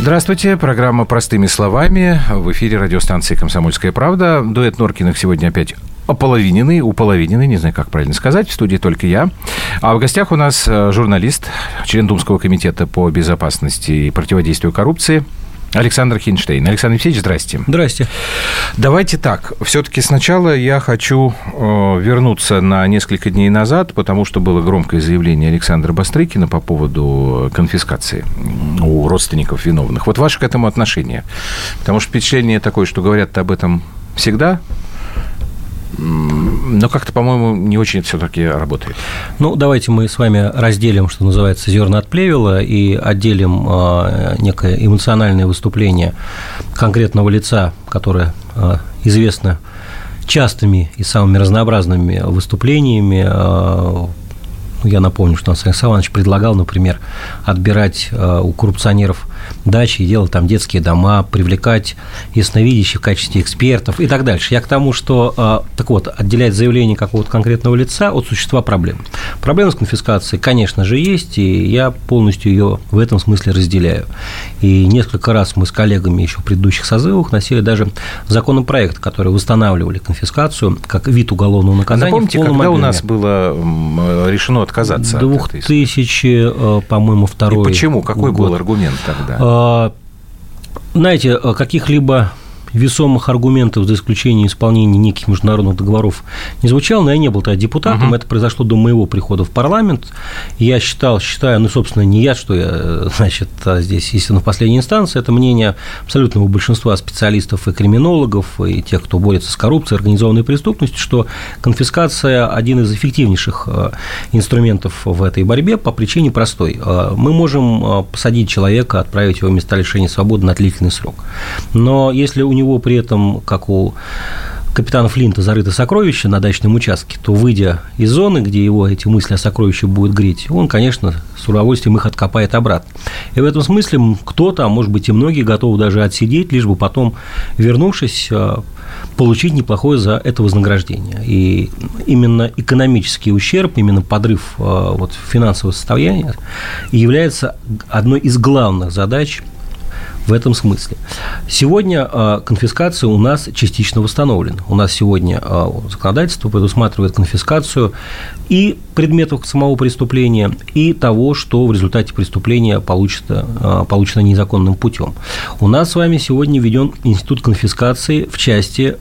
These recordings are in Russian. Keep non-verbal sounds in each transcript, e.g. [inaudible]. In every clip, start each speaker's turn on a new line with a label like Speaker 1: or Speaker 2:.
Speaker 1: Здравствуйте. Программа «Простыми словами». В эфире радиостанции «Комсомольская правда». Дуэт Норкиных сегодня опять ополовиненный, уполовиненный, не знаю, как правильно сказать, в студии только я. А в гостях у нас э, журналист, член Думского комитета по безопасности и противодействию коррупции Александр Хинштейн. Александр Алексеевич, здрасте.
Speaker 2: Здрасте.
Speaker 1: Давайте так. Все-таки сначала я хочу э, вернуться на несколько дней назад, потому что было громкое заявление Александра Бастрыкина по поводу конфискации у родственников виновных. Вот ваше к этому отношение? Потому что впечатление такое, что говорят об этом всегда, но как-то, по-моему, не очень все-таки работает.
Speaker 2: Ну, давайте мы с вами разделим, что называется, зерна от плевела и отделим э, некое эмоциональное выступление конкретного лица, которое э, известно частыми и самыми разнообразными выступлениями э, ну, я напомню, что Александр Иванович предлагал, например, отбирать у коррупционеров дачи делать там детские дома, привлекать ясновидящих в качестве экспертов и так дальше. Я к тому, что, э, так вот, отделять заявление какого-то конкретного лица от существа проблем. Проблема с конфискацией, конечно же, есть, и я полностью ее в этом смысле разделяю. И несколько раз мы с коллегами еще в предыдущих созывах носили даже законопроект, который восстанавливали конфискацию как вид уголовного наказания.
Speaker 1: Напомните, когда объеме. у нас было решено отказаться
Speaker 2: 2000, от э, по-моему, второй
Speaker 1: И почему? Какой год. был аргумент тогда?
Speaker 2: А, знаете, каких-либо весомых аргументов за исключением исполнения неких международных договоров не звучало, но я не был тогда депутатом, угу. это произошло до моего прихода в парламент. Я считал, считаю, ну, собственно, не я, что я, значит, здесь истинно в последней инстанции, это мнение абсолютного большинства специалистов и криминологов, и тех, кто борется с коррупцией, организованной преступностью, что конфискация – один из эффективнейших э, инструментов в этой борьбе по причине простой. Э, мы можем э, посадить человека, отправить его в места лишения свободы на длительный срок. Но если у него при этом, как у капитана Флинта зарыто сокровище на дачном участке, то, выйдя из зоны, где его эти мысли о сокровище будут греть, он, конечно, с удовольствием их откопает обратно. И в этом смысле кто-то, а может быть и многие, готовы даже отсидеть, лишь бы потом, вернувшись, а, получить неплохое за это вознаграждение. И именно экономический ущерб, именно подрыв а, вот, финансового состояния является одной из главных задач в этом смысле. Сегодня а, конфискация у нас частично восстановлена. У нас сегодня а, законодательство предусматривает конфискацию и предметов самого преступления, и того, что в результате преступления получено, а, получено незаконным путем. У нас с вами сегодня введен институт конфискации в части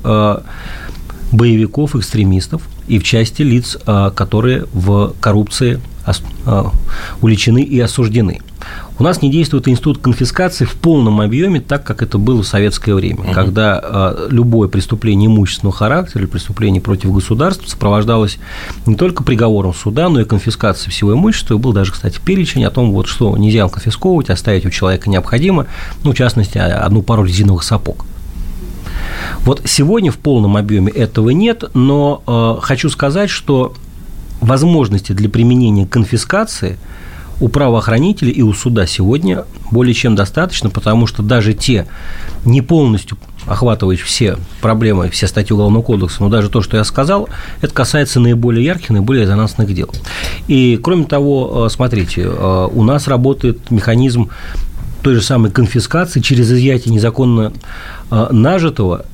Speaker 2: боевиков, экстремистов и в части лиц, которые в коррупции уличены и осуждены. У нас не действует институт конфискации в полном объеме, так как это было в советское время, угу. когда а, любое преступление имущественного характера или преступление против государства сопровождалось не только приговором суда, но и конфискацией всего имущества. И был даже, кстати, перечень о том, вот, что нельзя конфисковывать, оставить у человека необходимо, ну, в частности, одну пару резиновых сапог. Вот сегодня в полном объеме этого нет, но э, хочу сказать, что возможности для применения конфискации – у правоохранителей и у суда сегодня более чем достаточно, потому что даже те не полностью охватывающие все проблемы, все статьи Уголовного кодекса, но даже то, что я сказал, это касается наиболее ярких, наиболее резонансных дел. И, кроме того, э, смотрите, э, у нас работает механизм той же самой конфискации через изъятие незаконно э, нажитого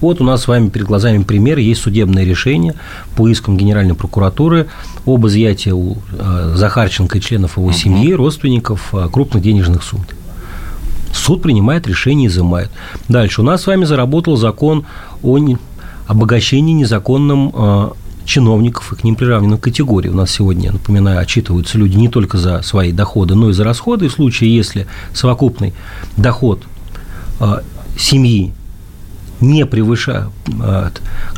Speaker 2: вот у нас с вами перед глазами пример. Есть судебное решение по искам Генеральной прокуратуры об изъятии у э, Захарченко и членов его семьи, родственников крупных денежных сумм. Суд принимает решение, изымает. Дальше. У нас с вами заработал закон о обогащении незаконным чиновников и к ним приравненных категорий. У нас сегодня, напоминаю, отчитываются люди не только за свои доходы, но и за расходы. В случае, если совокупный доход семьи не превышает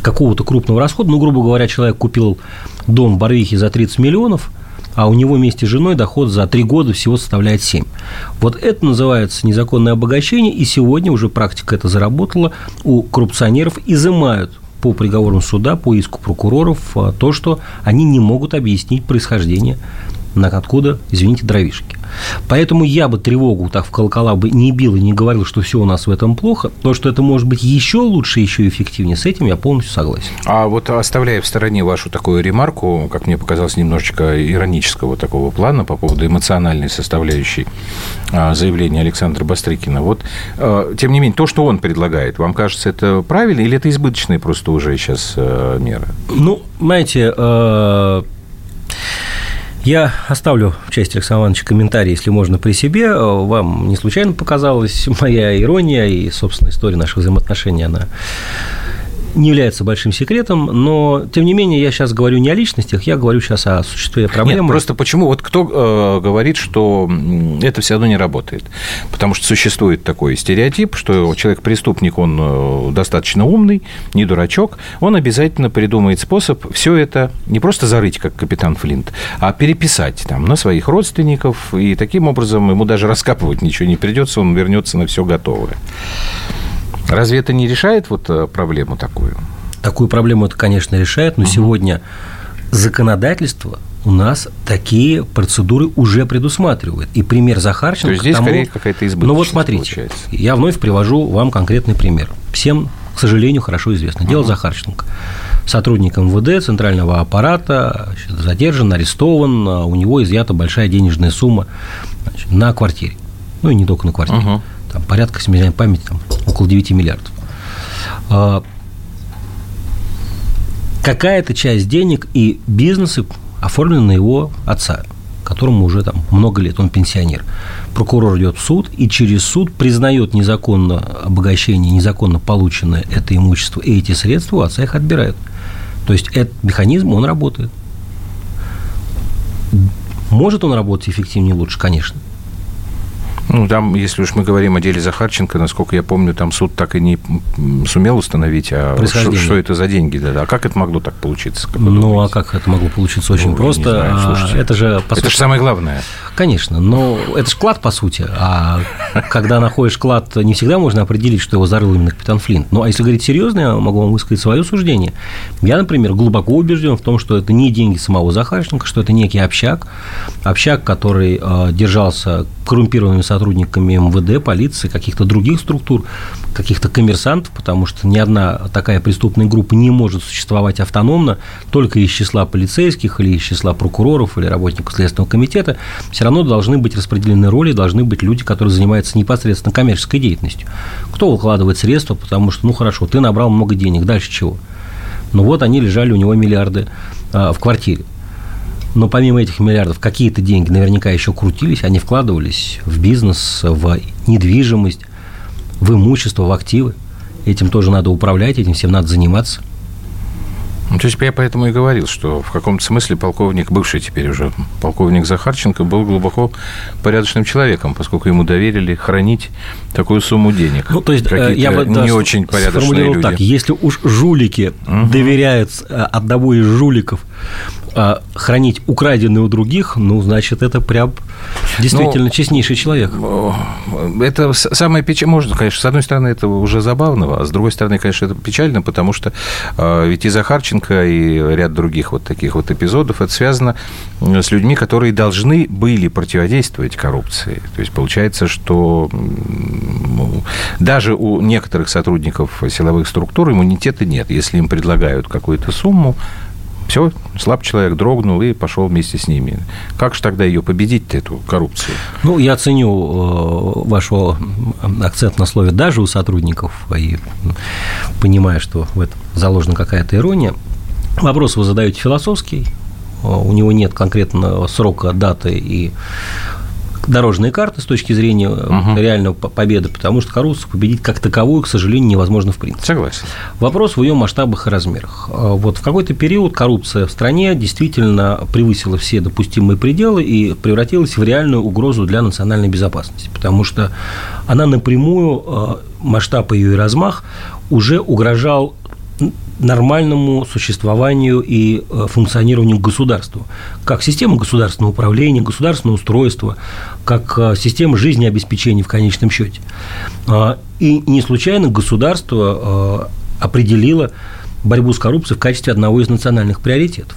Speaker 2: какого-то крупного расхода, ну, грубо говоря, человек купил дом в Барвихе за 30 миллионов, а у него вместе с женой доход за три года всего составляет 7. Вот это называется незаконное обогащение, и сегодня уже практика это заработала. У коррупционеров изымают по приговорам суда, по иску прокуроров а, то, что они не могут объяснить происхождение откуда, извините, дровишки. Поэтому я бы тревогу так в колокола бы не бил и не говорил, что все у нас в этом плохо. То, что это может быть еще лучше, еще эффективнее, с этим я полностью согласен.
Speaker 1: А вот оставляя в стороне вашу такую ремарку, как мне показалось, немножечко иронического такого плана по поводу эмоциональной составляющей а, заявления Александра Бастрыкина, вот, а, тем не менее, то, что он предлагает, вам кажется, это правильно или это избыточная просто уже сейчас э, мера?
Speaker 2: Ну, знаете, э, я оставлю в части Александра Ивановича комментарий, если можно, при себе. Вам не случайно показалась моя ирония и, собственно, история наших взаимоотношений, она не является большим секретом, но, тем не менее, я сейчас говорю не о личностях, я говорю сейчас о существе проблемы.
Speaker 1: Нет, просто почему? Вот кто э, говорит, что это все равно не работает? Потому что существует такой стереотип, что человек-преступник, он э, достаточно умный, не дурачок, он обязательно придумает способ все это не просто зарыть, как капитан Флинт, а переписать там на своих родственников, и таким образом ему даже раскапывать ничего не придется, он вернется на все готовое. Разве это не решает вот э, проблему такую?
Speaker 2: Такую проблему это, конечно, решает, но угу. сегодня законодательство у нас такие процедуры уже предусматривает. И пример Захарченко... То
Speaker 1: есть здесь тому... скорее какая-то избыточность
Speaker 2: Ну вот смотрите, получается. я вновь привожу вам конкретный пример. Всем, к сожалению, хорошо известно. Дело угу. Захарченко. Сотрудник МВД, центрального аппарата, задержан, арестован, а у него изъята большая денежная сумма значит, на квартире. Ну и не только на квартире. Угу там, порядка, если память, там, около 9 миллиардов. А, какая-то часть денег и бизнесы оформлены на его отца, которому уже там много лет, он пенсионер. Прокурор идет в суд и через суд признает незаконно обогащение, незаконно полученное это имущество и эти средства у отца их отбирают. То есть этот механизм, он работает. Может он работать эффективнее лучше, конечно.
Speaker 1: Ну, там, если уж мы говорим о деле Захарченко, насколько я помню, там суд так и не сумел установить, а что, что это за деньги. Да, а как это могло так получиться?
Speaker 2: ну, думаете? а как это могло получиться? Очень ну, просто. Знаю,
Speaker 1: а, слушайте, это же, по это сути... же самое главное.
Speaker 2: Конечно, но это же клад, по сути. А когда находишь клад, не всегда можно определить, что его зарыл именно капитан Флинт. Ну, а если говорить серьезно, я могу вам высказать свое суждение. Я, например, глубоко убежден в том, что это не деньги самого Захарченко, что это некий общак, общак, который э, держался коррумпированными сотрудниками МВД, полиции, каких-то других структур, каких-то коммерсантов, потому что ни одна такая преступная группа не может существовать автономно только из числа полицейских или из числа прокуроров или работников Следственного комитета. Все равно должны быть распределены роли, должны быть люди, которые занимаются непосредственно коммерческой деятельностью. Кто выкладывает средства, потому что, ну хорошо, ты набрал много денег, дальше чего? Ну вот они лежали у него миллиарды а, в квартире но помимо этих миллиардов какие-то деньги наверняка еще крутились, они вкладывались в бизнес, в недвижимость, в имущество, в активы. Этим тоже надо управлять, этим всем надо заниматься.
Speaker 1: Ну, то есть я поэтому и говорил, что в каком-то смысле полковник, бывший теперь уже полковник Захарченко, был глубоко порядочным человеком, поскольку ему доверили хранить такую сумму денег.
Speaker 2: Ну, то есть э, я бы не да, очень порядочные люди. так, если уж жулики угу. доверяют э, одного из жуликов а хранить украденные у других, ну, значит, это прям действительно ну, честнейший человек.
Speaker 1: Это самое печальное, можно, конечно, с одной стороны, это уже забавно, а с другой стороны, конечно, это печально, потому что а, ведь и Захарченко, и ряд других вот таких вот эпизодов, это связано с людьми, которые должны были противодействовать коррупции. То есть получается, что даже у некоторых сотрудников силовых структур иммунитета нет. Если им предлагают какую-то сумму, все, слаб человек дрогнул и пошел вместе с ними. Как же тогда ее победить, эту коррупцию?
Speaker 2: Ну, я ценю э, ваш акцент на слове «даже» у сотрудников и понимаю, что в этом заложена какая-то ирония. Вопрос вы задаете философский, э, у него нет конкретного срока, даты и дорожные карты с точки зрения угу. реального победы, потому что коррупцию победить как таковую, к сожалению, невозможно в принципе.
Speaker 1: Согласен.
Speaker 2: Вопрос в ее масштабах и размерах. А вот в какой-то период коррупция в стране действительно превысила все допустимые пределы и превратилась в реальную угрозу для национальной безопасности, потому что она напрямую, а, масштаб ее и размах уже угрожал нормальному существованию и э, функционированию государства, как система государственного управления, государственного устройства, как э, система жизнеобеспечения в конечном счете. А, и не случайно государство э, определило борьбу с коррупцией в качестве одного из национальных приоритетов.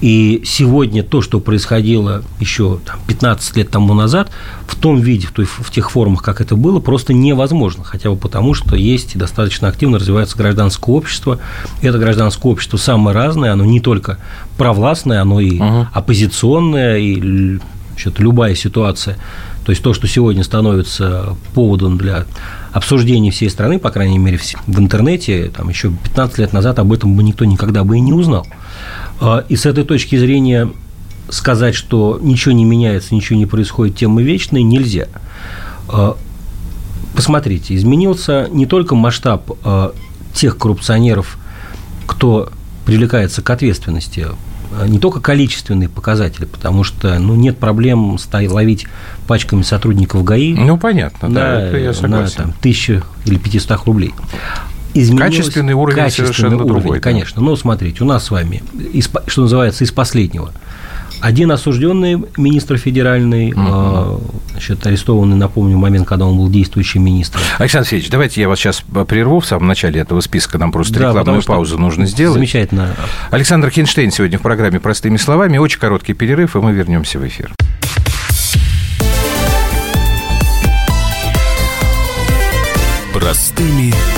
Speaker 2: И сегодня то, что происходило еще там, 15 лет тому назад, в том виде, в, той, в тех формах, как это было, просто невозможно. Хотя бы потому, что есть и достаточно активно развивается гражданское общество. И это гражданское общество самое разное, оно не только провластное, оно и угу. оппозиционное, и значит, любая ситуация. То есть то, что сегодня становится поводом для обсуждения всей страны, по крайней мере, в интернете, там еще 15 лет назад об этом бы никто никогда бы и не узнал. А, и с этой точки зрения сказать, что ничего не меняется, ничего не происходит, темы вечные, нельзя. А, посмотрите, изменился не только масштаб а, тех коррупционеров, кто привлекается к ответственности, не только количественные показатели, потому что ну, нет проблем ловить пачками сотрудников ГАИ.
Speaker 1: Ну, понятно, да, это я согласен.
Speaker 2: На там, тысячу или 500 рублей
Speaker 1: изменилось. Качественный уровень качественный совершенно уровень, другой.
Speaker 2: Конечно. Но смотрите, у нас с вами, что называется, из последнего. Один осужденный министр федеральный, угу. значит, арестованный, напомню, момент, когда он был действующим министром.
Speaker 1: Александр Алексеевич, давайте я вас сейчас прерву в самом начале этого списка, нам просто да, рекламную паузу нужно сделать.
Speaker 2: Замечательно.
Speaker 1: Александр Хинштейн сегодня в программе «Простыми словами». Очень короткий перерыв, и мы вернемся в эфир.
Speaker 3: Простыми словами.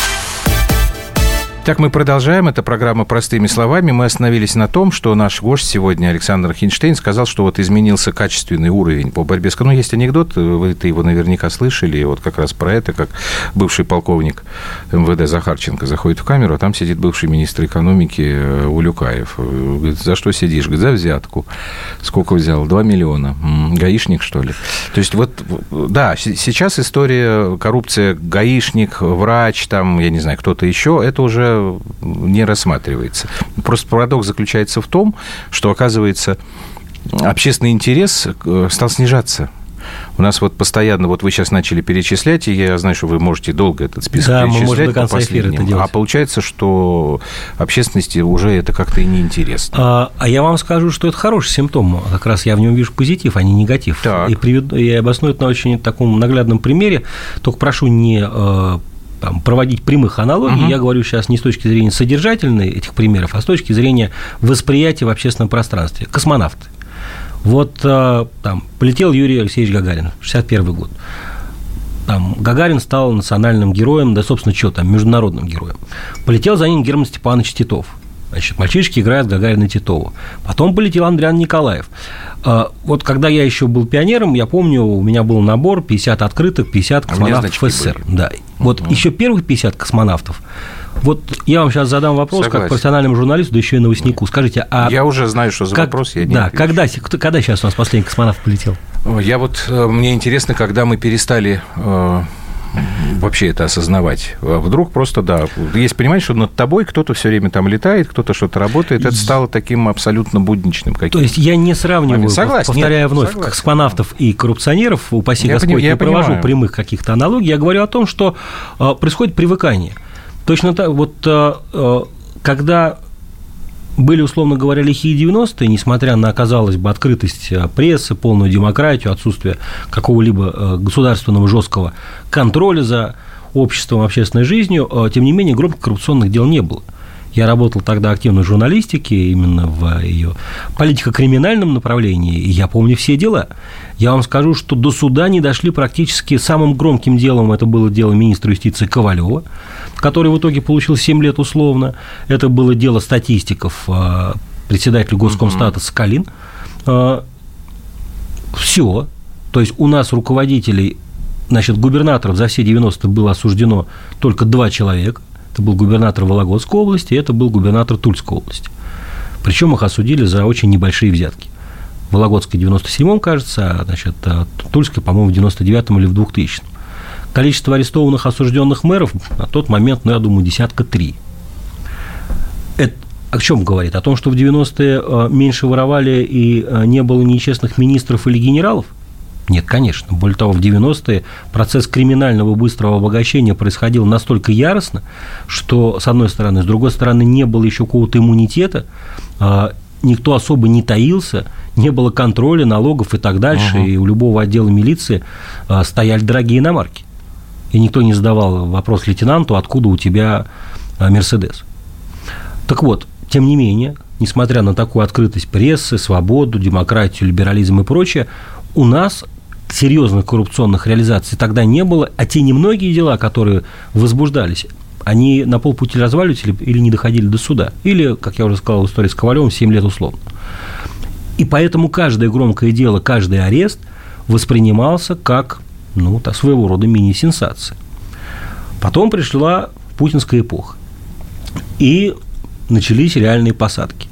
Speaker 1: Так мы продолжаем. Это программа «Простыми словами». Мы остановились на том, что наш гость сегодня, Александр Хинштейн, сказал, что вот изменился качественный уровень по борьбе с... Ну, есть анекдот, вы ты его наверняка слышали, вот как раз про это, как бывший полковник МВД Захарченко заходит в камеру, а там сидит бывший министр экономики э, Улюкаев. Говорит, за что сидишь? Говорит, за взятку. Сколько взял? Два миллиона. Гаишник, что ли? То есть вот, да, сейчас история коррупция, гаишник, врач, там, я не знаю, кто-то еще, это уже не рассматривается. Просто парадокс заключается в том, что, оказывается, общественный интерес э, стал снижаться. У нас вот постоянно, вот вы сейчас начали перечислять, и я знаю, что вы можете долго этот список да, перечислять. Мы можем до конца эфира это делать. А получается, что общественности уже это как-то и неинтересно.
Speaker 2: А, а я вам скажу, что это хороший симптом. Как раз я в нем вижу позитив, а не негатив. Так. И приведу, я обосную это на очень таком наглядном примере. Только прошу не э, там, проводить прямых аналогий. Угу. Я говорю сейчас не с точки зрения содержательной этих примеров, а с точки зрения восприятия в общественном пространстве. Космонавты. Вот э, там полетел Юрий Алексеевич Гагарин, 61 год. Там, Гагарин стал национальным героем, да, собственно, что там, международным героем. Полетел за ним Герман Степанович Титов – Значит, мальчишки играют Гагарина Титова. Потом полетел Андриан Николаев. А, вот когда я еще был пионером, я помню, у меня был набор 50 открытых, 50 космонавтов СССР. Были. Да. Вот угу. еще первых 50 космонавтов. Вот я вам сейчас задам вопрос Согласен. как профессиональному журналисту, да еще и новостнику. Скажите, а
Speaker 1: я уже знаю, что за как, вопрос я не
Speaker 2: Да, когда, когда сейчас у нас последний космонавт полетел?
Speaker 1: Я вот э, мне интересно, когда мы перестали э, вообще это осознавать. А вдруг просто, да, есть понимание, что над тобой кто-то все время там летает, кто-то что-то работает, это стало таким абсолютно будничным.
Speaker 2: Каким-то. То есть я не сравниваю, согласен, повторяя нет, вновь, согласен. космонавтов и коррупционеров, упаси я Господь, я не понимаю. провожу прямых каких-то аналогий, я говорю о том, что а, происходит привыкание. Точно так, вот а, когда были, условно говоря, лихие 90-е, несмотря на, казалось бы, открытость э, прессы, полную демократию, отсутствие какого-либо э, государственного жесткого контроля за обществом, общественной жизнью, э, тем не менее, громких коррупционных дел не было. Я работал тогда активно в журналистике, именно в ее политико-криминальном направлении, и я помню все дела. Я вам скажу, что до суда не дошли практически самым громким делом, это было дело министра юстиции Ковалева, который в итоге получил 7 лет условно. Это было дело статистиков, а, председателя Госкомстата Скалин. А, все. То есть у нас руководителей, значит, губернаторов за все 90 было осуждено только два человека. Это был губернатор Вологодской области, и это был губернатор Тульской области. Причем их осудили за очень небольшие взятки. Вологодской в 97-м, кажется, а значит, а Тульской, по-моему, в 99-м или в 2000-м. Количество арестованных осужденных мэров на тот момент, ну, я думаю, десятка три. Это о чем говорит? О том, что в 90-е э, меньше воровали и э, не было нечестных министров или генералов? Нет, конечно. Более того, в 90-е процесс криминального быстрого обогащения происходил настолько яростно, что, с одной стороны, с другой стороны, не было еще какого-то иммунитета, а, никто особо не таился, не было контроля, налогов и так дальше, угу. и у любого отдела милиции а, стояли дорогие иномарки. И никто не задавал вопрос лейтенанту, откуда у тебя а, Мерседес. Так вот, тем не менее, несмотря на такую открытость прессы, свободу, демократию, либерализм и прочее, у нас серьезных коррупционных реализаций тогда не было, а те немногие дела, которые возбуждались, они на полпути разваливались или, или не доходили до суда. Или, как я уже сказал в истории с Ковалевым, 7 лет условно. И поэтому каждое громкое дело, каждый арест воспринимался как ну, своего рода мини-сенсация. Потом пришла путинская эпоха. И начались реальные посадки.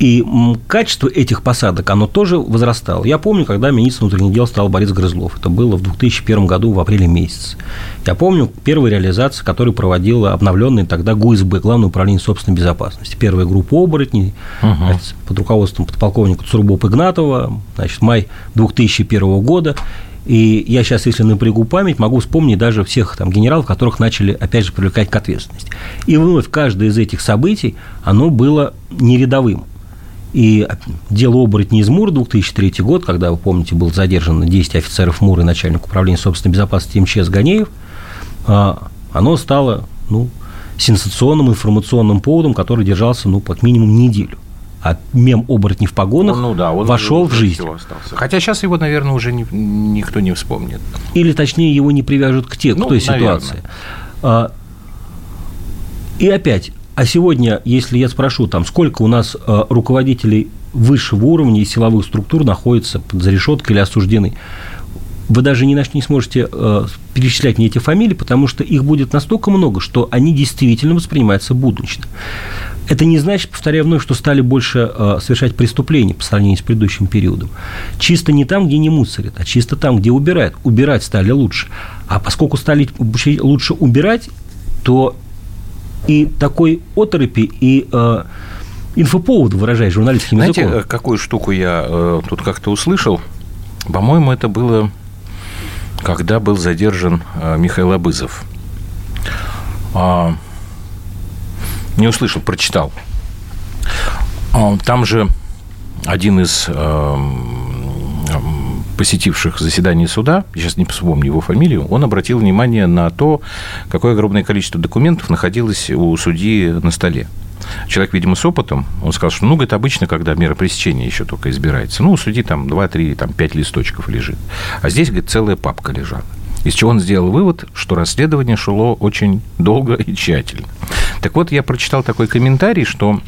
Speaker 2: И качество этих посадок, оно тоже возрастало. Я помню, когда министром внутренних дел стал Борис Грызлов. Это было в 2001 году, в апреле месяце. Я помню первую реализацию, которую проводила обновленный тогда ГУСБ, Главное управление собственной безопасности. Первая группа оборотней угу. под руководством подполковника Цурбоп Игнатова, значит, май 2001 года. И я сейчас, если напрягу память, могу вспомнить даже всех там генералов, которых начали, опять же, привлекать к ответственности. И вновь каждое из этих событий, оно было не рядовым. И дело оборотни из МУР, 2003 год, когда, вы помните, был задержан 10 офицеров МУР и начальник управления собственной безопасности МЧС Ганеев, а, оно стало ну, сенсационным информационным поводом, который держался ну, как минимум неделю а мем оборотни в погонах ну, да, он вошел в жизнь.
Speaker 1: Хотя сейчас его, наверное, уже не, никто не вспомнит.
Speaker 2: Или, точнее, его не привяжут к те, ну, к той наверное. ситуации. И опять, а сегодня, если я спрошу, там, сколько у нас а, руководителей высшего уровня и силовых структур находятся под за решеткой или осуждены, вы даже что не сможете э, перечислять мне эти фамилии, потому что их будет настолько много, что они действительно воспринимаются буднично. Это не значит, повторяю вновь, что стали больше э, совершать преступления по сравнению с предыдущим периодом. Чисто не там, где не мусорят, а чисто там, где убирают. Убирать стали лучше. А поскольку стали лучше убирать, то и такой оторопи, и э, инфоповод выражает журналистским
Speaker 1: Знаете, языком. какую штуку я э, тут как-то услышал? По-моему, это было, когда был задержан э, Михаил Абызов. А, не услышал, прочитал. А, там же один из эм, посетивших заседание суда, сейчас не вспомню его фамилию, он обратил внимание на то, какое огромное количество документов находилось у судьи на столе. Человек, видимо, с опытом, он сказал, что, ну, говорит, обычно, когда мера пресечения еще только избирается, ну, у судьи там 2-3, там 5 листочков лежит. А здесь, говорит, целая папка лежала. Из чего он сделал вывод, что расследование шло очень долго и тщательно. Так вот, я прочитал такой комментарий, что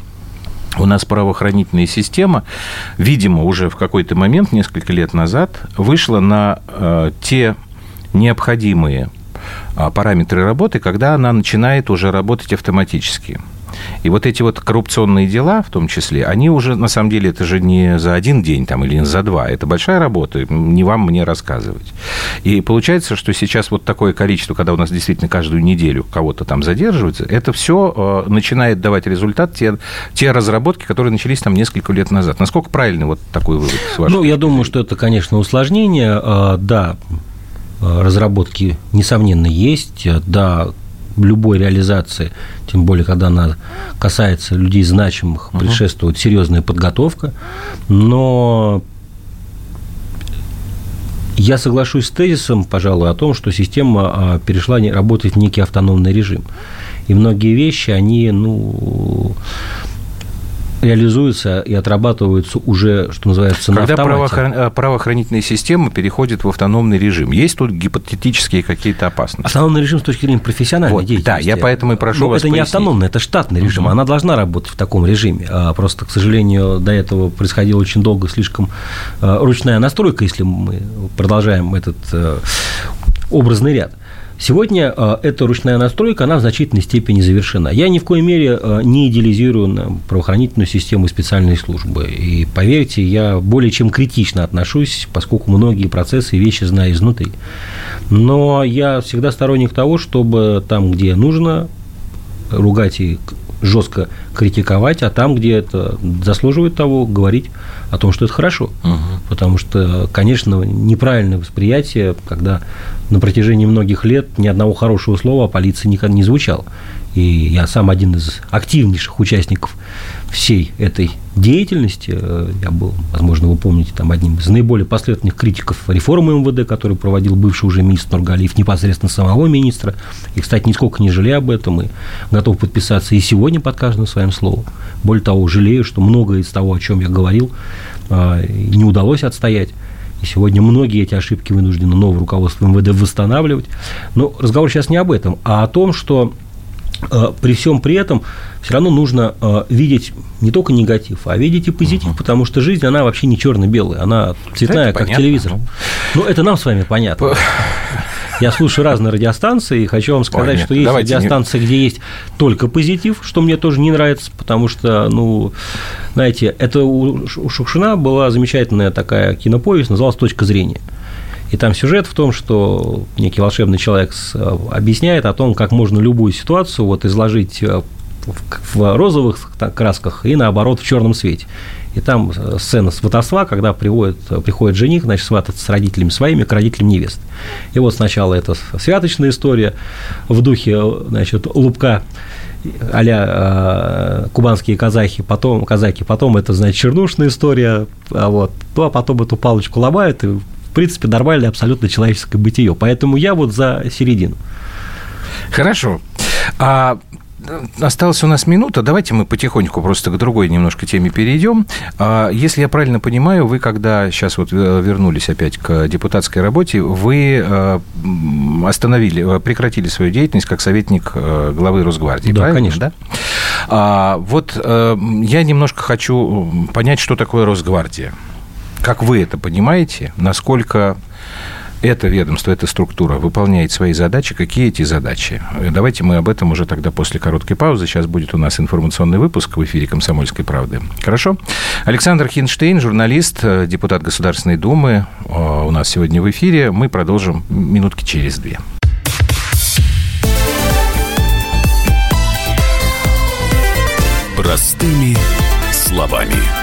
Speaker 1: у нас правоохранительная система, видимо, уже в какой-то момент, несколько лет назад, вышла на э, те необходимые э, параметры работы, когда она начинает уже работать автоматически. И вот эти вот коррупционные дела, в том числе, они уже, на самом деле, это же не за один день там, или не за два. Это большая работа, не вам мне рассказывать. И получается, что сейчас вот такое количество, когда у нас действительно каждую неделю кого-то там задерживается, это все э, начинает давать результат, те, те разработки, которые начались там несколько лет назад. Насколько правильный вот такой вывод?
Speaker 2: С ну, я думаю, что это, конечно, усложнение. А, да, разработки, несомненно, есть. Да, любой реализации, тем более, когда она касается людей значимых, предшествует серьезная подготовка. Но я соглашусь с тезисом, пожалуй, о том, что система а, перешла работать в некий автономный режим. И многие вещи, они, ну, реализуются и отрабатываются уже, что называется, на
Speaker 1: Когда правоохран... Э, правоохранительная система переходит в автономный режим, есть тут гипотетические какие-то опасности?
Speaker 2: Автономный режим с точки зрения профессиональной вот, деятельности.
Speaker 1: Да, я поэтому и прошу Но
Speaker 2: вас это пояснить. не автономный, это штатный режим, uh-huh. она должна работать в таком режиме. А просто, к сожалению, до этого происходило очень долго слишком э, ручная настройка, если мы продолжаем этот э, образный ряд. Сегодня э, эта ручная настройка, она в значительной степени завершена. Я ни в коей мере э, не идеализирую правоохранительную систему специальной службы. И поверьте, я более чем критично отношусь, поскольку многие процессы и вещи знаю изнутри. Но я всегда сторонник того, чтобы там, где нужно, ругать и жестко критиковать, а там, где это заслуживает того, говорить о том, что это хорошо. Угу. Потому что, конечно, неправильное восприятие, когда на протяжении многих лет ни одного хорошего слова о полиции никогда не звучало. И я сам один из активнейших участников всей этой деятельности. Э, я был, возможно, вы помните, там одним из наиболее последовательных критиков реформы МВД, который проводил бывший уже министр Нургалиев, непосредственно самого министра. И, кстати, нисколько не жалею об этом и готов подписаться и сегодня под каждым своим словом. Более того, жалею, что многое из того, о чем я говорил, э, не удалось отстоять. И сегодня многие эти ошибки вынуждены новое руководство МВД восстанавливать. Но разговор сейчас не об этом, а о том, что при всем при этом все равно нужно э, видеть не только негатив, а видеть и позитив, угу. потому что жизнь, она вообще не черно-белая, она цветная, это как понятно. телевизор. Ну, это нам с вами понятно. Я слушаю разные радиостанции, и хочу вам сказать, Понятно. что есть Давайте радиостанции, не... где есть только позитив, что мне тоже не нравится, потому что, ну, знаете, это у Шукшина была замечательная такая киноповесть, называлась «Точка зрения». И там сюжет в том, что некий волшебный человек объясняет о том, как можно любую ситуацию вот изложить э, в розовых красках и наоборот в черном свете. И там э, сцена сватовства, когда приводит, приходит жених, значит, свататься с родителями своими к родителям невесты. И вот сначала это святочная история в духе, значит, лупка а кубанские казахи, потом казаки, потом это, значит, чернушная история, а вот, ну, а потом эту палочку ломают, и в принципе, нормальное абсолютно человеческое бытие. Поэтому я вот за середину.
Speaker 1: Хорошо. А Осталась у нас минута, давайте мы потихоньку просто к другой немножко теме перейдем. А, если я правильно понимаю, вы, когда сейчас вот э, вернулись опять к депутатской работе, вы э, остановили, э, прекратили свою деятельность как советник главы Росгвардии,
Speaker 2: да, правильно? конечно. Да?
Speaker 1: А, вот я немножко хочу понять, что такое Росгвардия. Как вы это понимаете? Насколько это ведомство, эта структура выполняет свои задачи. Какие эти задачи? Давайте мы об этом уже тогда после короткой паузы. Сейчас будет у нас информационный выпуск в эфире «Комсомольской правды». Хорошо? Александр Хинштейн, журналист, депутат Государственной Думы, э, у нас сегодня в эфире. Мы продолжим минутки через две.
Speaker 3: Простыми словами.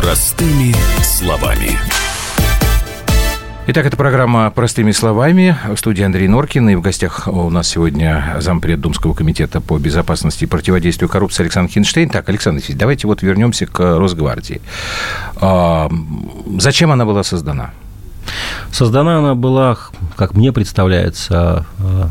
Speaker 3: Простыми словами.
Speaker 1: Итак, это программа «Простыми словами». В студии Андрей Норкин. И в гостях у нас сегодня зампред Думского комитета по безопасности и противодействию коррупции Александр Хинштейн. Так, Александр Алексеевич, давайте вот вернемся к Росгвардии. А, зачем она была создана?
Speaker 2: Создана она была, как мне представляется, э,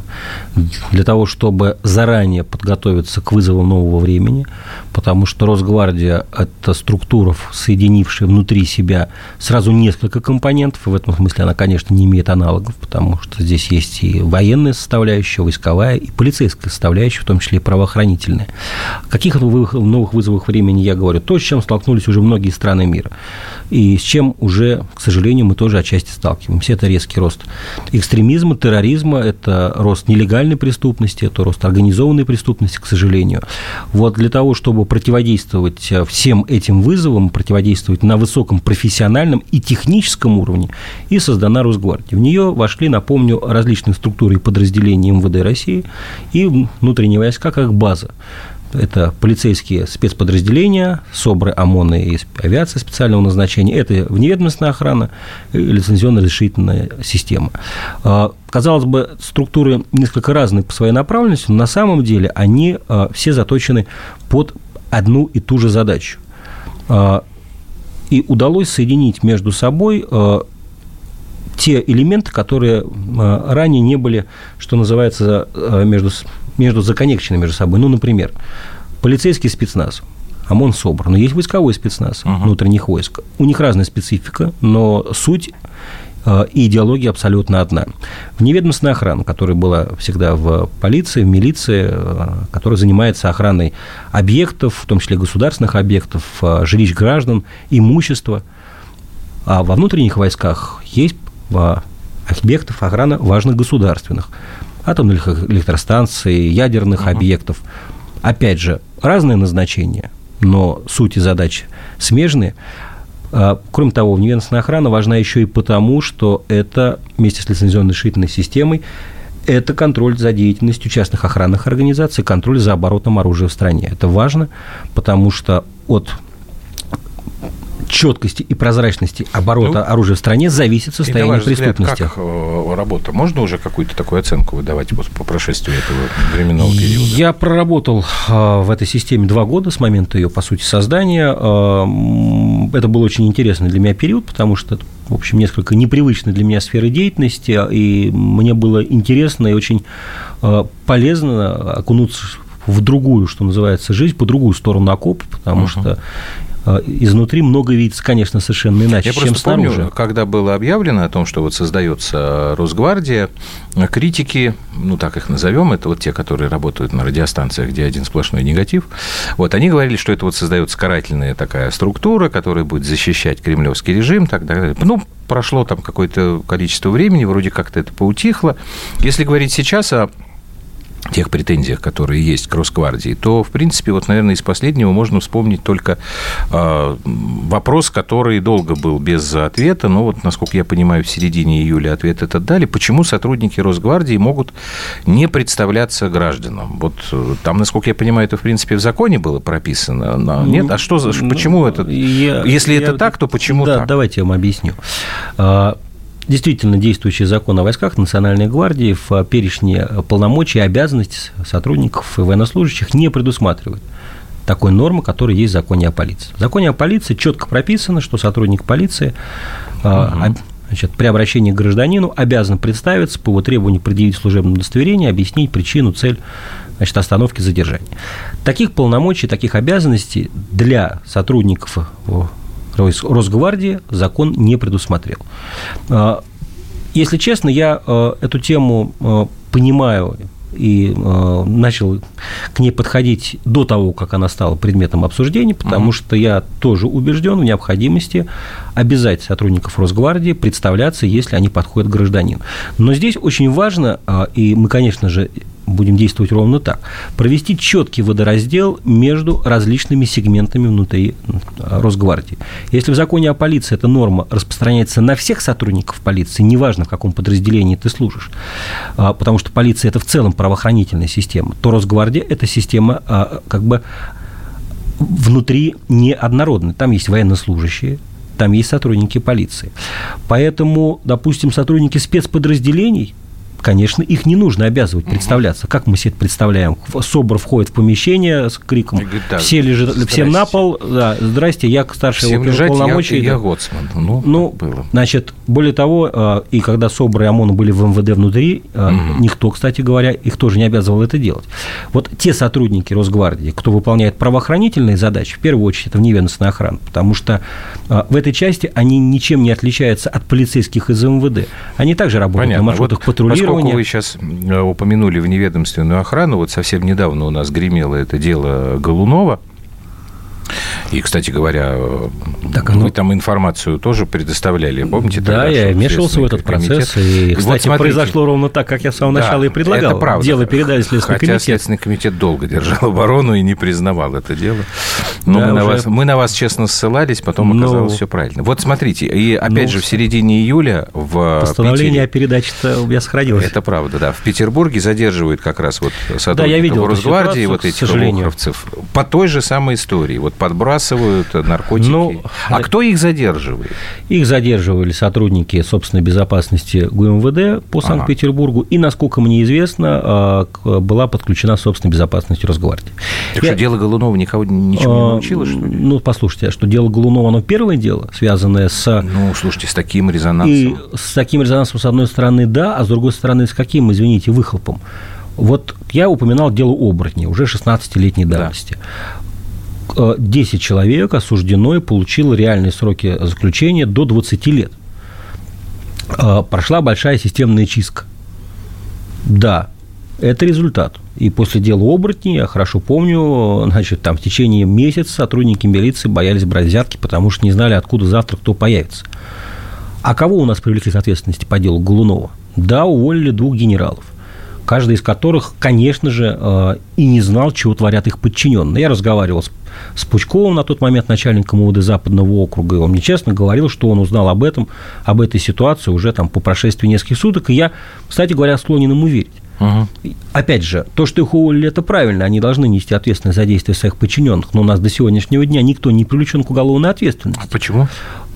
Speaker 2: для того, чтобы заранее подготовиться к вызовам нового времени, потому что Росгвардия – это структура, соединившая внутри себя сразу несколько компонентов, и в этом смысле она, конечно, не имеет аналогов, потому что здесь есть и военная составляющая, войсковая, и полицейская составляющая, в том числе и правоохранительная. О каких новых вызовах времени я говорю? То, с чем столкнулись уже многие страны мира, и с чем уже, к сожалению, мы тоже отчасти сталкиваемся. Это резкий рост экстремизма, терроризма, это рост нелегальной преступности, это рост организованной преступности, к сожалению. Вот для того, чтобы противодействовать всем этим вызовам, противодействовать на высоком профессиональном и техническом уровне, и создана Росгвардия. В нее вошли, напомню, различные структуры и подразделения МВД России и внутренние войска как база. Это полицейские спецподразделения, СОБРы, ОМОНы и авиация специального назначения, это вневедомственная охрана, лицензионно-разрешительная система. А, казалось бы, структуры несколько разные по своей направленности, но на самом деле они а, все заточены под одну и ту же задачу. А, и удалось соединить между собой те элементы, которые ранее не были, что называется, между между законнекчены между собой. Ну, например, полицейский спецназ, ОМОН СОБР, но есть войсковой спецназ uh-huh. внутренних войск. У них разная специфика, но суть э, и идеология абсолютно одна. Вневедомственная охрана, которая была всегда в полиции, в милиции, которая занимается охраной объектов, в том числе государственных объектов, жилищ граждан, имущества. А во внутренних войсках есть объектов охрана важных государственных атомных электростанций, ядерных угу. объектов. Опять же, разные назначения, но суть и задачи смежные. А, кроме того, вневедомственная охрана важна еще и потому, что это вместе с лицензионной решительной системой это контроль за деятельностью частных охранных организаций, контроль за оборотом оружия в стране. Это важно, потому что от четкости и прозрачности оборота ну, оружия в стране зависит состояние преступности.
Speaker 1: Взгляд, как э, работа? Можно уже какую-то такую оценку выдавать по прошествию этого временного периода?
Speaker 2: Я проработал э, в этой системе два года с момента ее, по сути, создания. Э, это был очень интересный для меня период, потому что в общем, несколько непривычной для меня сферы деятельности, и мне было интересно и очень полезно окунуться в другую, что называется, жизнь, по другую сторону окопа, потому uh-huh. что изнутри много видится, конечно, совершенно иначе,
Speaker 1: Я
Speaker 2: чем
Speaker 1: просто
Speaker 2: снаружи.
Speaker 1: помню, когда было объявлено о том, что вот создается Росгвардия, критики, ну так их назовем, это вот те, которые работают на радиостанциях, где один сплошной негатив, вот они говорили, что это вот создается карательная такая структура, которая будет защищать кремлевский режим, так далее. Ну, прошло там какое-то количество времени, вроде как-то это поутихло. Если говорить сейчас о тех претензиях, которые есть к Росгвардии, то, в принципе, вот, наверное, из последнего можно вспомнить только э, вопрос, который долго был без ответа, но вот, насколько я понимаю, в середине июля ответ этот дали, почему сотрудники Росгвардии могут не представляться гражданам. Вот э, там, насколько я понимаю, это, в принципе, в законе было прописано. Но нет? А что, почему это? Я, Если я, это так, то почему
Speaker 2: да,
Speaker 1: так?
Speaker 2: давайте я вам объясню. А, действительно действующий закон о войсках Национальной гвардии в перечне полномочий и обязанностей сотрудников и военнослужащих не предусматривает такой нормы, которая есть в законе о полиции. В законе о полиции четко прописано, что сотрудник полиции угу. значит, при обращении к гражданину обязан представиться по его требованию предъявить служебное удостоверение, объяснить причину, цель значит, остановки задержания. Таких полномочий, таких обязанностей для сотрудников Росгвардии закон не предусмотрел. А, если честно, я э, эту тему э, понимаю и э, начал к ней подходить до того, как она стала предметом обсуждения, потому mm-hmm. что я тоже убежден в необходимости обязать сотрудников Росгвардии представляться, если они подходят к гражданину. Но здесь очень важно, и мы, конечно же, будем действовать ровно так. Провести четкий водораздел между различными сегментами внутри Росгвардии. Если в законе о полиции эта норма распространяется на всех сотрудников полиции, неважно, в каком подразделении ты служишь, а, потому что полиция – это в целом правоохранительная система, то Росгвардия – это система а, как бы внутри неоднородная. Там есть военнослужащие, там есть сотрудники полиции. Поэтому, допустим, сотрудники спецподразделений – конечно, их не нужно обязывать представляться. Как мы себе это представляем? СОБР входит в помещение с криком да, «Все лежат, всем на пол, да, здрасте, я старший
Speaker 1: всем лежать, полномочий». Я, я Гоцман.
Speaker 2: Ну, ну было. значит, более того, э, и когда СОБР и ОМОН были в МВД внутри, угу. никто, кстати говоря, их тоже не обязывал это делать. Вот те сотрудники Росгвардии, кто выполняет правоохранительные задачи, в первую очередь, это вневедомственная охрана, потому что э, в этой части они ничем не отличаются от полицейских из МВД. Они также работают Понятно. на маршрутах вот патрулирования
Speaker 1: Поскольку вы сейчас э, упомянули вневедомственную охрану, вот совсем недавно у нас гремело это дело Голунова, И, кстати говоря, так, вы ну, там информацию тоже предоставляли, помните?
Speaker 2: Да, тогда, я вмешивался в этот комитет. процесс, и, кстати, вот произошло ровно так, как я с самого да, начала и предлагал.
Speaker 1: Это правда.
Speaker 2: Дело передали Следственный
Speaker 1: Хотя комитет. Следственный комитет долго держал оборону и не признавал это дело. Но да, мы, уже... на вас, мы на вас честно ссылались, потом Но... оказалось все правильно. Вот смотрите, и опять ну, же в середине июля в
Speaker 2: Постановление
Speaker 1: Питере...
Speaker 2: о передаче-то у меня сохранилось.
Speaker 1: Это правда, да. В Петербурге задерживают как раз вот сотрудников да, я видел Росгвардии, вот этих лохровцев, по той же самой истории. Вот подбрасывают наркотики. Ну, а кто их задерживает?
Speaker 2: Их задерживали сотрудники собственной безопасности ГУМВД по Санкт-Петербургу. И, насколько мне известно, а, была подключена собственная безопасность Росгвардии.
Speaker 1: Так Я... что дело Голунова никого ничего не а, научило, что ли?
Speaker 2: Ну, послушайте, а что дело Голунова, оно первое дело, связанное с...
Speaker 1: Ну, слушайте, с таким резонансом. И
Speaker 2: с таким резонансом, с одной стороны, да, а с другой стороны, с каким, извините, выхлопом. Вот я упоминал дело оборотни, уже 16-летней давности. Да. 10 человек осуждено и получило реальные сроки заключения до 20 лет. Э, прошла большая системная чистка. Да, это результат. И после дела оборотней, я хорошо помню, значит, там в течение месяца сотрудники милиции боялись брать взятки, потому что не знали, откуда завтра кто появится. А кого у нас привлекли к ответственности по делу Голунова? Да, уволили двух генералов – каждый из которых, конечно же, э, и не знал, чего творят их подчиненные. Я разговаривал с, с Пучковым на тот момент, начальником МВД Западного округа, и он мне честно говорил, что он узнал об этом, об этой ситуации уже там по прошествии нескольких суток, и я, кстати говоря, склонен ему верить. Угу. Опять же, то, что их уволили, это правильно, они должны нести ответственность за действия своих подчиненных, но у нас до сегодняшнего дня никто не привлечен к уголовной ответственности.
Speaker 1: А почему?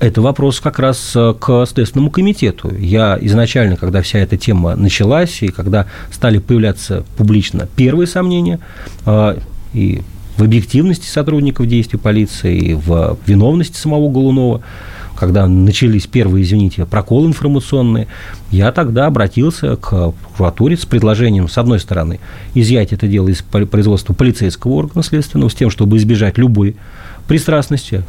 Speaker 2: Это вопрос как раз э, к Следственному комитету. Я изначально, когда вся эта тема началась, и когда стали появляться публично первые сомнения, э, и в объективности сотрудников действий полиции, и в виновности самого Голунова, когда начались первые, извините, проколы информационные, я тогда обратился к прокуратуре с предложением, с одной стороны, изъять это дело из производства полицейского органа следственного с тем, чтобы избежать любой пристрастности,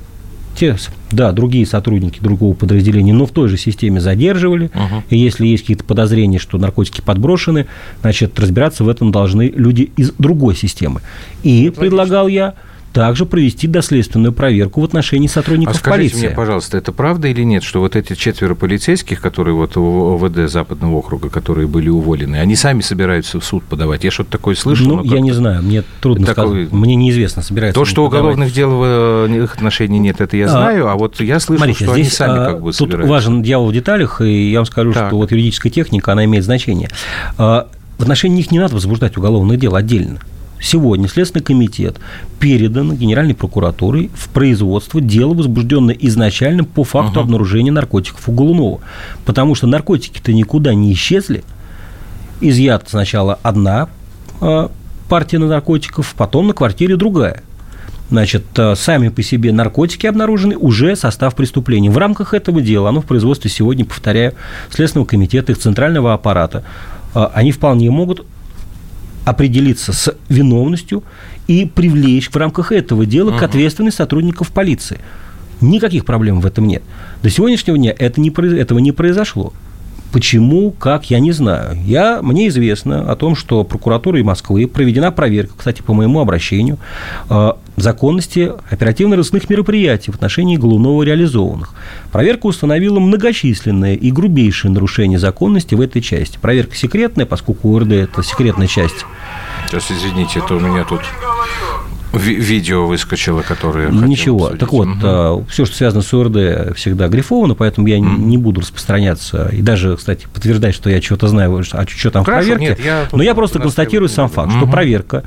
Speaker 2: те, да, другие сотрудники другого подразделения, но в той же системе задерживали. Угу. И если есть какие-то подозрения, что наркотики подброшены, значит, разбираться в этом должны люди из другой системы. И Логично. предлагал я также провести доследственную проверку в отношении сотрудников
Speaker 1: а скажите
Speaker 2: полиции.
Speaker 1: мне, пожалуйста, это правда или нет, что вот эти четверо полицейских, которые вот в ОВД Западного округа, которые были уволены, они сами собираются в суд подавать? Я что-то такое слышал.
Speaker 2: Ну, я не знаю, мне трудно такой... сказать. Мне неизвестно, собираются
Speaker 1: То, что уголовных дел в их отношении нет, это я а, знаю, а, а вот я слышал, Смотрите, что здесь, они сами как бы
Speaker 2: Тут собираются. важен дьявол в деталях, и я вам скажу, так. что вот юридическая техника, она имеет значение. А, в отношении них не надо возбуждать уголовное дело отдельно сегодня Следственный комитет передан Генеральной прокуратурой в производство дело, возбужденное изначально по факту угу. обнаружения наркотиков у Голунова. Потому что наркотики-то никуда не исчезли. Изъята сначала одна а, партия наркотиков, потом на квартире другая. Значит, а, сами по себе наркотики обнаружены, уже состав преступления. В рамках этого дела, оно в производстве сегодня, повторяю, Следственного комитета, их центрального аппарата, а, они вполне могут определиться с виновностью и привлечь в рамках этого дела угу. к ответственности сотрудников полиции. Никаких проблем в этом нет. До сегодняшнего дня это не, этого не произошло. Почему, как, я не знаю. Я, мне известно о том, что прокуратурой Москвы проведена проверка, кстати, по моему обращению, э, законности оперативно-розыскных мероприятий в отношении Голунова реализованных. Проверка установила многочисленные и грубейшие нарушения законности в этой части. Проверка секретная, поскольку УРД – это секретная часть.
Speaker 1: Сейчас, извините, это у меня тут видео выскочило, которое
Speaker 2: Ничего. Так вот, угу. все, что связано с УРД, всегда грифовано, поэтому я угу. не буду распространяться. И даже, кстати, подтверждать, что я что-то знаю, а что там Хорошо, в проверке. Нет, я Но я просто констатирую сам факт, угу. что проверка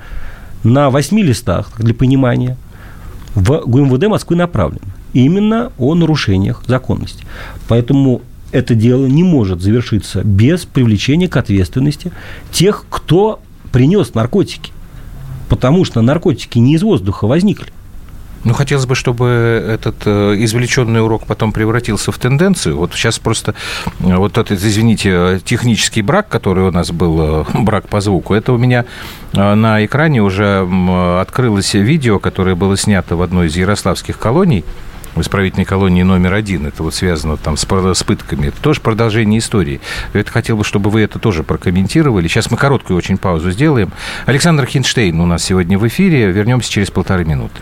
Speaker 2: на восьми листах, для понимания, в ГУМВД Москвы направлена именно о нарушениях законности. Поэтому это дело не может завершиться без привлечения к ответственности тех, кто принес наркотики потому что наркотики не из воздуха возникли.
Speaker 1: Ну, хотелось бы, чтобы этот э, извлеченный урок потом превратился в тенденцию. Вот сейчас просто э, вот этот, извините, технический брак, который у нас был, э, [laughs] брак по звуку, это у меня на экране уже открылось видео, которое было снято в одной из ярославских колоний в исправительной колонии номер один. Это вот связано там с, с пытками. Это тоже продолжение истории. Это хотел бы, чтобы вы это тоже прокомментировали. Сейчас мы короткую очень паузу сделаем. Александр Хинштейн у нас сегодня в эфире. Вернемся через полторы минуты.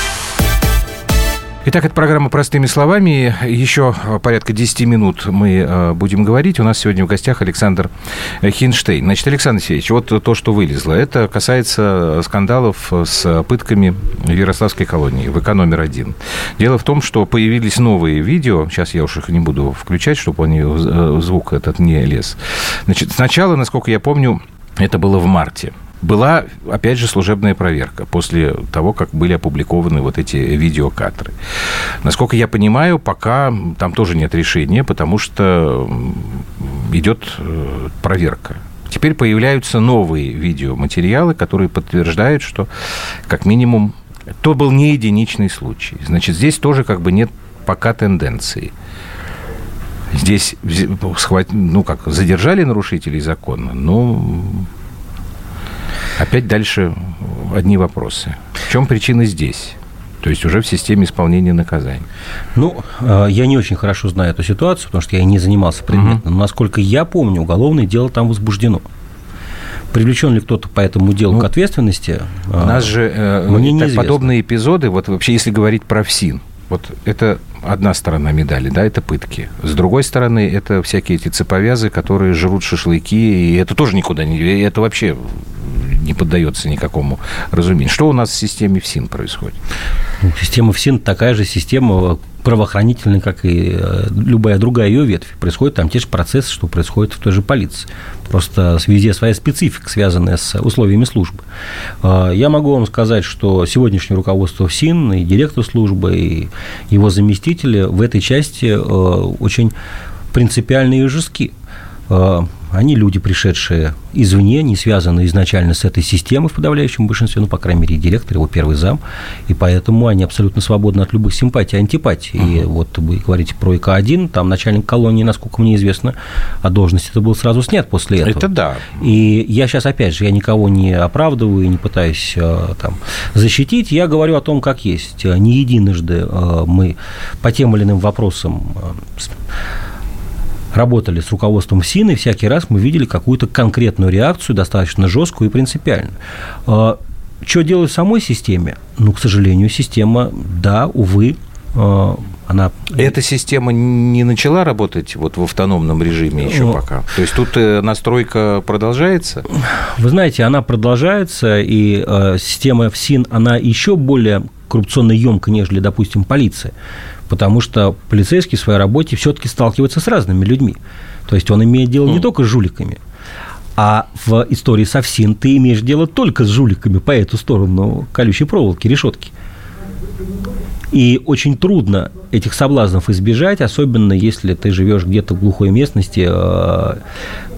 Speaker 1: Итак, это программа «Простыми словами». Еще порядка 10 минут мы э, будем говорить. У нас сегодня в гостях Александр Хинштейн. Значит, Александр Алексеевич, вот то, что вылезло, это касается скандалов с пытками в Ярославской колонии, ВК номер один. Дело в том, что появились новые видео, сейчас я уж их не буду включать, чтобы они, э, звук этот не лез. Значит, сначала, насколько я помню, это было в марте была, опять же, служебная проверка после того, как были опубликованы вот эти видеокадры. Насколько я понимаю, пока там тоже нет решения, потому что идет э, проверка. Теперь появляются новые видеоматериалы, которые подтверждают, что как минимум то был не единичный случай. Значит, здесь тоже как бы нет пока тенденции. Здесь ну как, задержали нарушителей закона, но Опять дальше одни вопросы. В чем причина здесь? То есть уже в системе исполнения наказаний.
Speaker 2: Ну, э, я не очень хорошо знаю эту ситуацию, потому что я не занимался предметно. Угу. Но насколько я помню, уголовное дело там возбуждено. Привлечен ли кто-то по этому делу ну, к ответственности?
Speaker 1: У нас же э, мне так, подобные эпизоды, вот вообще если говорить про ФСИН, вот это одна сторона медали, да, это пытки. С другой стороны, это всякие эти цеповязы, которые жрут шашлыки, и это тоже никуда не... Это вообще не поддается никакому разумению. Что у нас в системе ФСИН происходит?
Speaker 2: Ну, система ФСИН такая же система правоохранительная, как и э, любая другая ее ветвь. Происходят там те же процессы, что происходит в той же полиции. Просто везде своя специфика, связанная с условиями службы. А, я могу вам сказать, что сегодняшнее руководство ФСИН и директор службы, и его заместители в этой части э, очень принципиальные и жестки. Они люди, пришедшие извне, не связанные изначально с этой системой в подавляющем большинстве, ну, по крайней мере, директор, его первый зам, и поэтому они абсолютно свободны от любых симпатий антипатий. Uh-huh. И вот вы говорите про ИК-1, там начальник колонии, насколько мне известно, а должность это был сразу снят после этого.
Speaker 1: Это да.
Speaker 2: И я сейчас, опять же, я никого не оправдываю, не пытаюсь э, там защитить, я говорю о том, как есть. Не единожды э, мы по тем или иным вопросам э, работали с руководством СИН, и всякий раз мы видели какую-то конкретную реакцию, достаточно жесткую и принципиальную. А, что делать в самой системе? Ну, к сожалению, система, да, увы, а, она...
Speaker 1: Эта система не начала работать вот в автономном режиме еще ну, пока? То есть тут э, настройка продолжается?
Speaker 2: Вы знаете, она продолжается, и э, система ФСИН, она еще более коррупционно емко, нежели, допустим, полиция потому что полицейский в своей работе все-таки сталкивается с разными людьми. То есть он имеет дело не только с жуликами, а в истории со ФСИН ты имеешь дело только с жуликами по эту сторону колючей проволоки, решетки. И очень трудно этих соблазнов избежать, особенно если ты живешь где-то в глухой местности, э,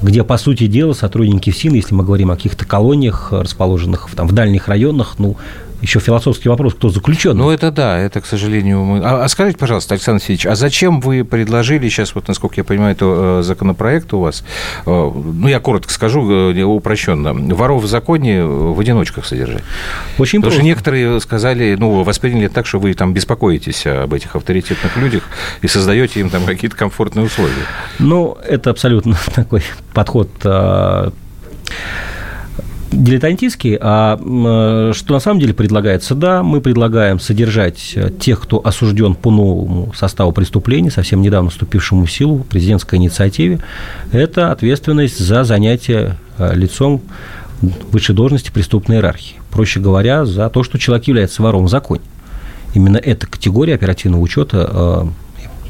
Speaker 2: где, по сути дела, сотрудники ФСИН, если мы говорим о каких-то колониях, расположенных там, в дальних районах, ну, еще философский вопрос, кто заключен.
Speaker 1: Ну, это да, это, к сожалению, мы... А, а скажите, пожалуйста, Александр Алексеевич, а зачем вы предложили сейчас, вот, насколько я понимаю, это э, законопроект у вас, э, ну, я коротко скажу, э, упрощенно, воров в законе в одиночках содержать?
Speaker 2: Очень
Speaker 1: Потому
Speaker 2: просто.
Speaker 1: что некоторые сказали, ну, восприняли так, что вы там беспокоитесь об этих авторитетных людях и создаете им там какие-то комфортные условия.
Speaker 2: Ну, это абсолютно [laughs] такой подход а, дилетантистский, а э, что на самом деле предлагается? Да, мы предлагаем содержать э, тех, кто осужден по новому составу преступлений, совсем недавно вступившему в силу, президентской инициативе, это ответственность за занятие э, лицом высшей должности преступной иерархии. Проще говоря, за то, что человек является вором в законе. Именно эта категория оперативного учета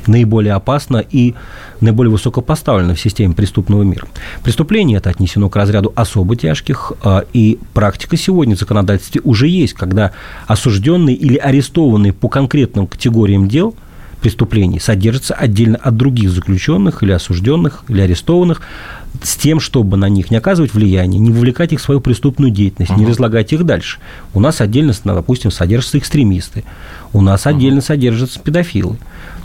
Speaker 2: наиболее опасно и наиболее высокопоставлено в системе преступного мира. Преступление это отнесено к разряду особо тяжких, а, и практика сегодня в законодательстве уже есть, когда осужденный или арестованный по конкретным категориям дел преступлений содержится отдельно от других заключенных или осужденных или арестованных с тем, чтобы на них не оказывать влияние, не вовлекать их в свою преступную деятельность, uh-huh. не разлагать их дальше. У нас отдельно, допустим, содержатся экстремисты, у нас отдельно uh-huh. содержатся педофилы,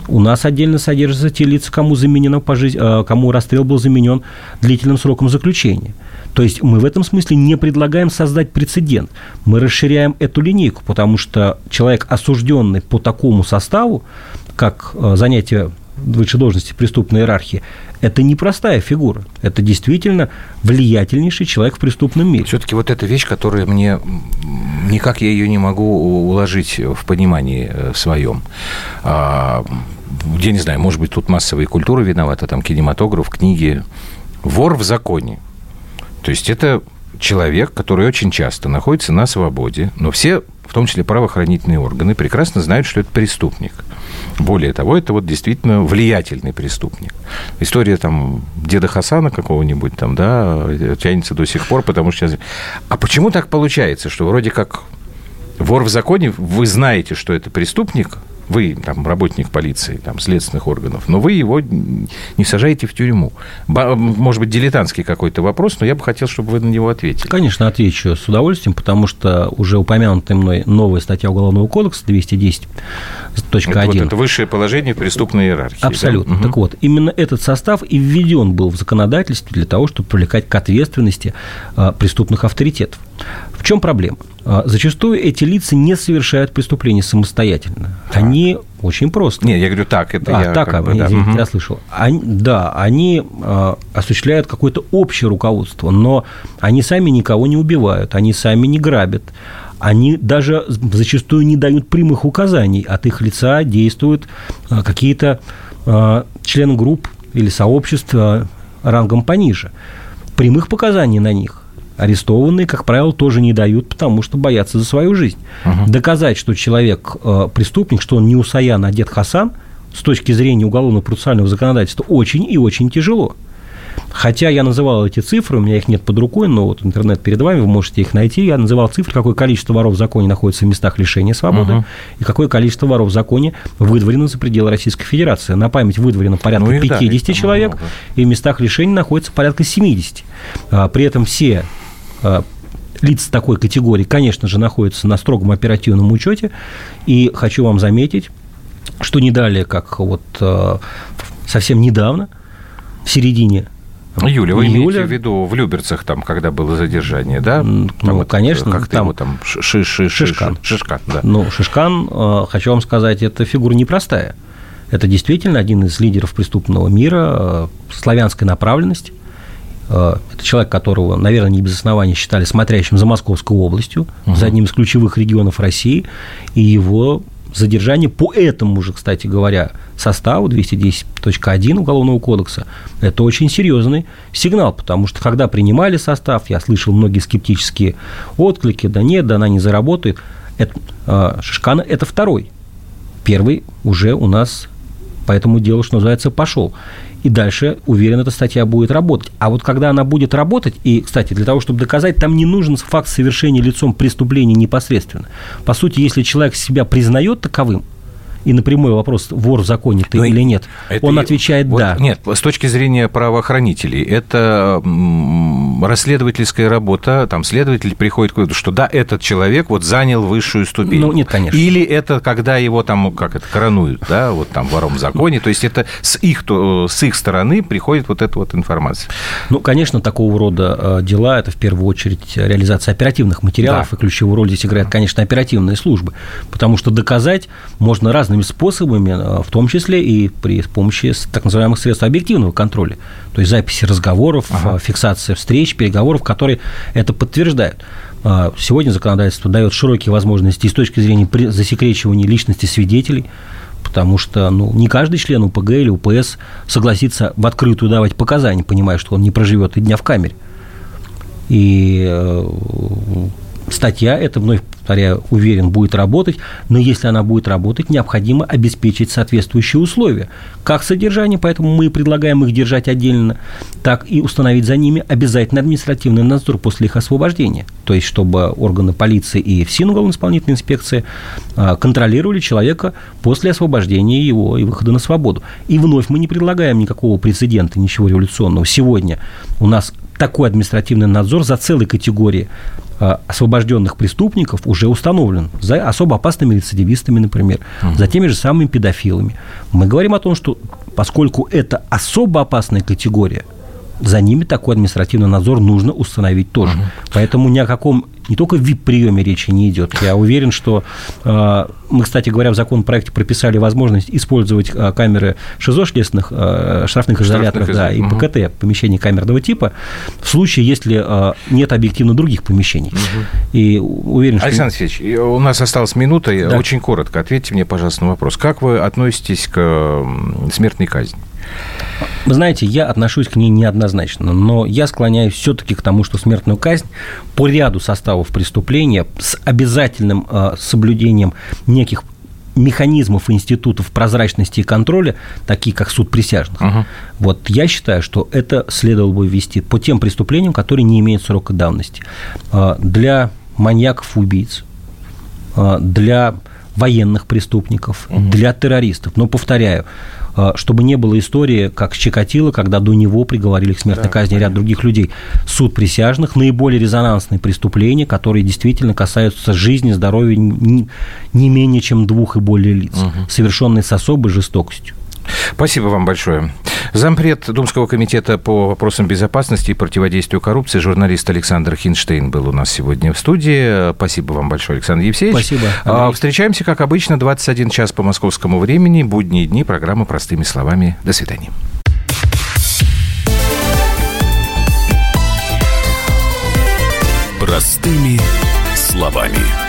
Speaker 2: у нас отдельно содержатся те лица, кому, заменено по жизни, э, кому расстрел был заменен длительным сроком заключения. То есть мы в этом смысле не предлагаем создать прецедент. Мы расширяем эту линейку, потому что человек, осужденный по такому составу, как э, занятие высшей должности преступной иерархии, это непростая фигура. Это действительно влиятельнейший человек в преступном мире.
Speaker 1: Все-таки вот эта вещь, которая мне никак я ее не могу уложить в понимании э, своем. А, я не знаю, может быть, тут массовая культура виновата, там кинематограф, книги. Вор в законе. То есть это человек, который очень часто находится на свободе, но все, в том числе правоохранительные органы, прекрасно знают, что это преступник. Более того, это вот действительно влиятельный преступник. История там деда Хасана какого-нибудь там, да, тянется до сих пор, потому что... А почему так получается, что вроде как вор в законе, вы знаете, что это преступник, вы там работник полиции, там, следственных органов, но вы его не сажаете в тюрьму. Может быть, дилетантский какой-то вопрос, но я бы хотел, чтобы вы на него ответили.
Speaker 2: Конечно, отвечу с удовольствием, потому что уже упомянутая мной новая статья Уголовного кодекса 210.1. Это, вот
Speaker 1: это высшее положение преступной иерархии.
Speaker 2: Абсолютно. Да? Так вот, именно этот состав и введен был в законодательстве для того, чтобы привлекать к ответственности а, преступных авторитетов. В чем проблема? А, зачастую эти лица не совершают преступления самостоятельно. Так. Они очень просто.
Speaker 1: Нет, я говорю так, это
Speaker 2: а,
Speaker 1: я
Speaker 2: так, как бы, да. извините, угу. я слышал. Они, да, они э, осуществляют какое-то общее руководство, но они сами никого не убивают, они сами не грабят, они даже зачастую не дают прямых указаний, от их лица действуют э, какие-то э, члены групп или сообщества рангом пониже. Прямых показаний на них арестованные, как правило, тоже не дают, потому что боятся за свою жизнь. Угу. Доказать, что человек э, преступник, что он не Усаян, а дед Хасан, с точки зрения уголовно-процессуального законодательства, очень и очень тяжело. Хотя я называл эти цифры, у меня их нет под рукой, но вот интернет перед вами, вы можете их найти. Я называл цифры, какое количество воров в законе находится в местах лишения свободы, угу. и какое количество воров в законе выдворено за пределы Российской Федерации. На память выдворено порядка ну, 50 да, человек, много. и в местах лишения находится порядка 70. А, при этом все лиц такой категории, конечно же, находятся на строгом оперативном учете. И хочу вам заметить, что не далее, как вот э, совсем недавно, в середине
Speaker 1: Июля, вы июля. имеете в виду в Люберцах, там, когда было задержание, да?
Speaker 2: Ну, там вот, конечно.
Speaker 1: Как там, его там ши, ши,
Speaker 2: Шишкан.
Speaker 1: Шишкан, да.
Speaker 2: Ну, Шишкан, э, хочу вам сказать, это фигура непростая. Это действительно один из лидеров преступного мира, славянской направленности. Э, это человек, которого, наверное, не без основания считали смотрящим за Московской областью, угу. за одним из ключевых регионов России, и его задержание по этому же, кстати говоря, составу 210.1 Уголовного кодекса, это очень серьезный сигнал, потому что когда принимали состав, я слышал многие скептические отклики, да нет, да она не заработает. Это, э, Шишкана – это второй. Первый уже у нас по этому делу, что называется, пошел и дальше, уверен, эта статья будет работать. А вот когда она будет работать, и, кстати, для того, чтобы доказать, там не нужен факт совершения лицом преступления непосредственно. По сути, если человек себя признает таковым, и на прямой вопрос, вор в законе ты Но ну, или нет, он отвечает вот, «да».
Speaker 1: Нет, с точки зрения правоохранителей, это расследовательская работа, там следователь приходит к выводу, что да, этот человек вот занял высшую ступень.
Speaker 2: Ну, нет, конечно.
Speaker 1: Или это когда его там, как это, коронуют, да, вот там вором в законе, то есть это с их, с их стороны приходит вот эта вот информация.
Speaker 2: Ну, конечно, такого рода э, дела, это в первую очередь реализация оперативных материалов, да. и ключевую роль здесь играет, конечно, оперативные службы, потому что доказать можно раз разными способами, э, в том числе и при помощи так называемых средств объективного контроля, то есть записи разговоров, ага. Э, фиксация встреч, переговоров, которые это подтверждают. Э, сегодня законодательство дает широкие возможности и с точки зрения засекречивания личности свидетелей, потому что ну, не каждый член УПГ или УПС согласится в открытую давать показания, понимая, что он не проживет и дня в камере. И статья эта вновь повторяю, уверен, будет работать, но если она будет работать, необходимо обеспечить соответствующие условия. Как содержание, поэтому мы предлагаем их держать отдельно, так и установить за ними обязательно административный надзор после их освобождения. То есть, чтобы органы полиции и ФСИН, уголовно-исполнительная инспекция, а, контролировали человека после освобождения его и выхода на свободу. И вновь мы не предлагаем никакого прецедента, ничего революционного. Сегодня у нас такой административный надзор за целой категорией а, освобожденных преступников уже установлен за особо опасными рецидивистами, например, угу. за теми же самыми педофилами. Мы говорим о том, что поскольку это особо опасная категория, за ними такой административный надзор нужно установить тоже. Угу. Поэтому ни о каком не только в VIP-приеме речи не идет. Я уверен, что э, мы, кстати говоря, в законопроекте прописали возможность использовать э, камеры ШИЗО, следственных э, штрафных изоляторов, да, и ПКТ, помещений камерного типа, в случае, если нет объективно других помещений. Угу. И уверен,
Speaker 1: что... Александр Алексеевич, у нас осталась минута. Да. Очень коротко ответьте мне, пожалуйста, на вопрос. Как вы относитесь к смертной казни?
Speaker 2: Вы знаете, я отношусь к ней неоднозначно, но я склоняюсь все-таки к тому, что смертную казнь по ряду составов преступления с обязательным э, соблюдением неких механизмов институтов прозрачности и контроля, такие как суд присяжных, uh вот я считаю, что это следовало бы ввести по тем преступлениям, которые не имеют срока давности. Э, для маньяков убийц, э, для военных преступников, uh для террористов. Но повторяю, чтобы не было истории, как Чикатило, когда до него приговорили к смертной да, казни понятно. ряд других людей. Суд присяжных – наиболее резонансные преступления, которые действительно касаются жизни, здоровья не, не менее чем двух и более лиц, угу. совершенные с особой жестокостью.
Speaker 1: Спасибо вам большое. Зампред Думского комитета по вопросам безопасности и противодействию коррупции журналист Александр Хинштейн был у нас сегодня в студии. Спасибо вам большое, Александр Евсеевич.
Speaker 2: Спасибо.
Speaker 1: А, Андрей. Встречаемся, как обычно, 21 час по московскому времени, будние дни, программа «Простыми словами». До свидания.
Speaker 3: Простыми словами.